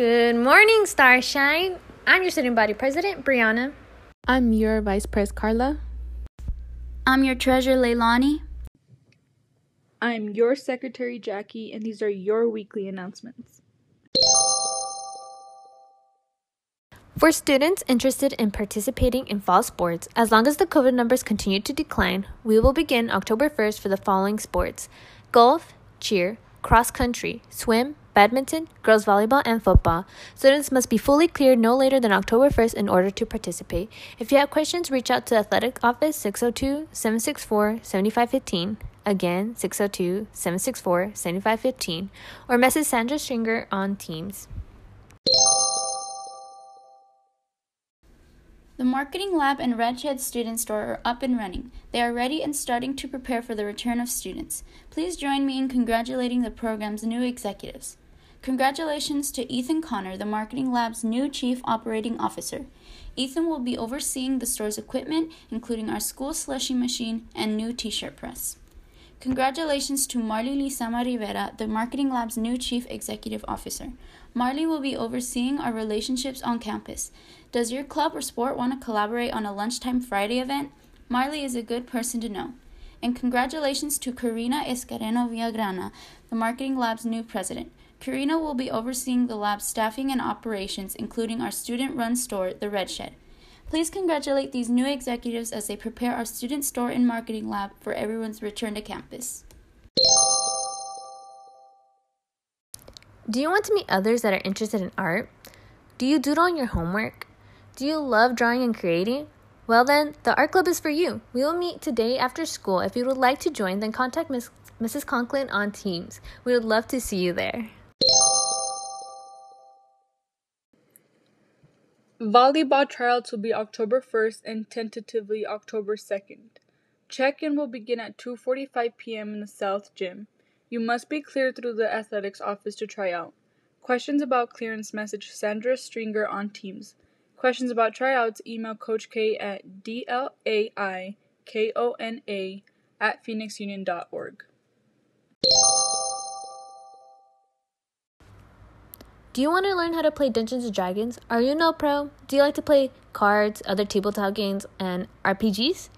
Good morning, Starshine. I'm your student body president, Brianna. I'm your vice pres, Carla. I'm your treasurer, Leilani. I'm your secretary, Jackie, and these are your weekly announcements. For students interested in participating in fall sports, as long as the COVID numbers continue to decline, we will begin October 1st for the following sports golf, cheer, cross country, swim, badminton, girls volleyball, and football. Students must be fully cleared no later than October 1st in order to participate. If you have questions, reach out to Athletic Office 602 764 7515. Again, 602 764 7515, or message Sandra Stringer on Teams. The Marketing Lab and Red Shed Student Store are up and running. They are ready and starting to prepare for the return of students. Please join me in congratulating the program's new executives. Congratulations to Ethan Connor, the Marketing Lab's new Chief Operating Officer. Ethan will be overseeing the store's equipment, including our school slushy machine and new t shirt press. Congratulations to Marley Lizama Rivera, the Marketing Lab's new Chief Executive Officer. Marley will be overseeing our relationships on campus. Does your club or sport want to collaborate on a lunchtime Friday event? Marley is a good person to know. And congratulations to Karina Escareno Villagrana, the Marketing Lab's new president. Karina will be overseeing the lab's staffing and operations, including our student run store, The Red Shed. Please congratulate these new executives as they prepare our student store and marketing lab for everyone's return to campus. Do you want to meet others that are interested in art? Do you doodle on your homework? Do you love drawing and creating? Well, then, the art club is for you. We will meet today after school. If you would like to join, then contact Ms. Mrs. Conklin on Teams. We would love to see you there. Volleyball tryouts will be October 1st and tentatively October 2nd. Check-in will begin at 2:45 p.m. in the South Gym. You must be cleared through the athletics office to try out. Questions about clearance message Sandra Stringer on Teams. Questions about tryouts email Coach K at dlaikona at phoenixunion.org. Do you want to learn how to play Dungeons and Dragons? Are you no pro? Do you like to play cards, other tabletop games, and RPGs?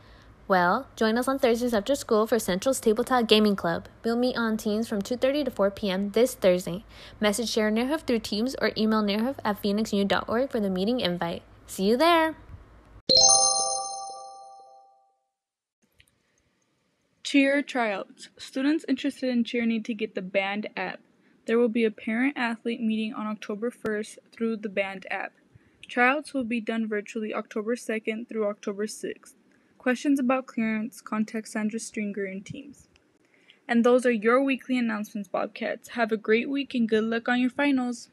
Well, join us on Thursdays after school for Central's Tabletop Gaming Club. We'll meet on Teams from 2.30 to 4 p.m. this Thursday. Message Sharon Nearhoof through Teams or email nearhoof at phoenixu.org for the meeting invite. See you there! Cheer tryouts. Students interested in cheer need to get the Band app. There will be a parent athlete meeting on October 1st through the Band app. Tryouts will be done virtually October 2nd through October 6th. Questions about clearance, contact Sandra Stringer and Teams. And those are your weekly announcements, Bobcats. Have a great week and good luck on your finals.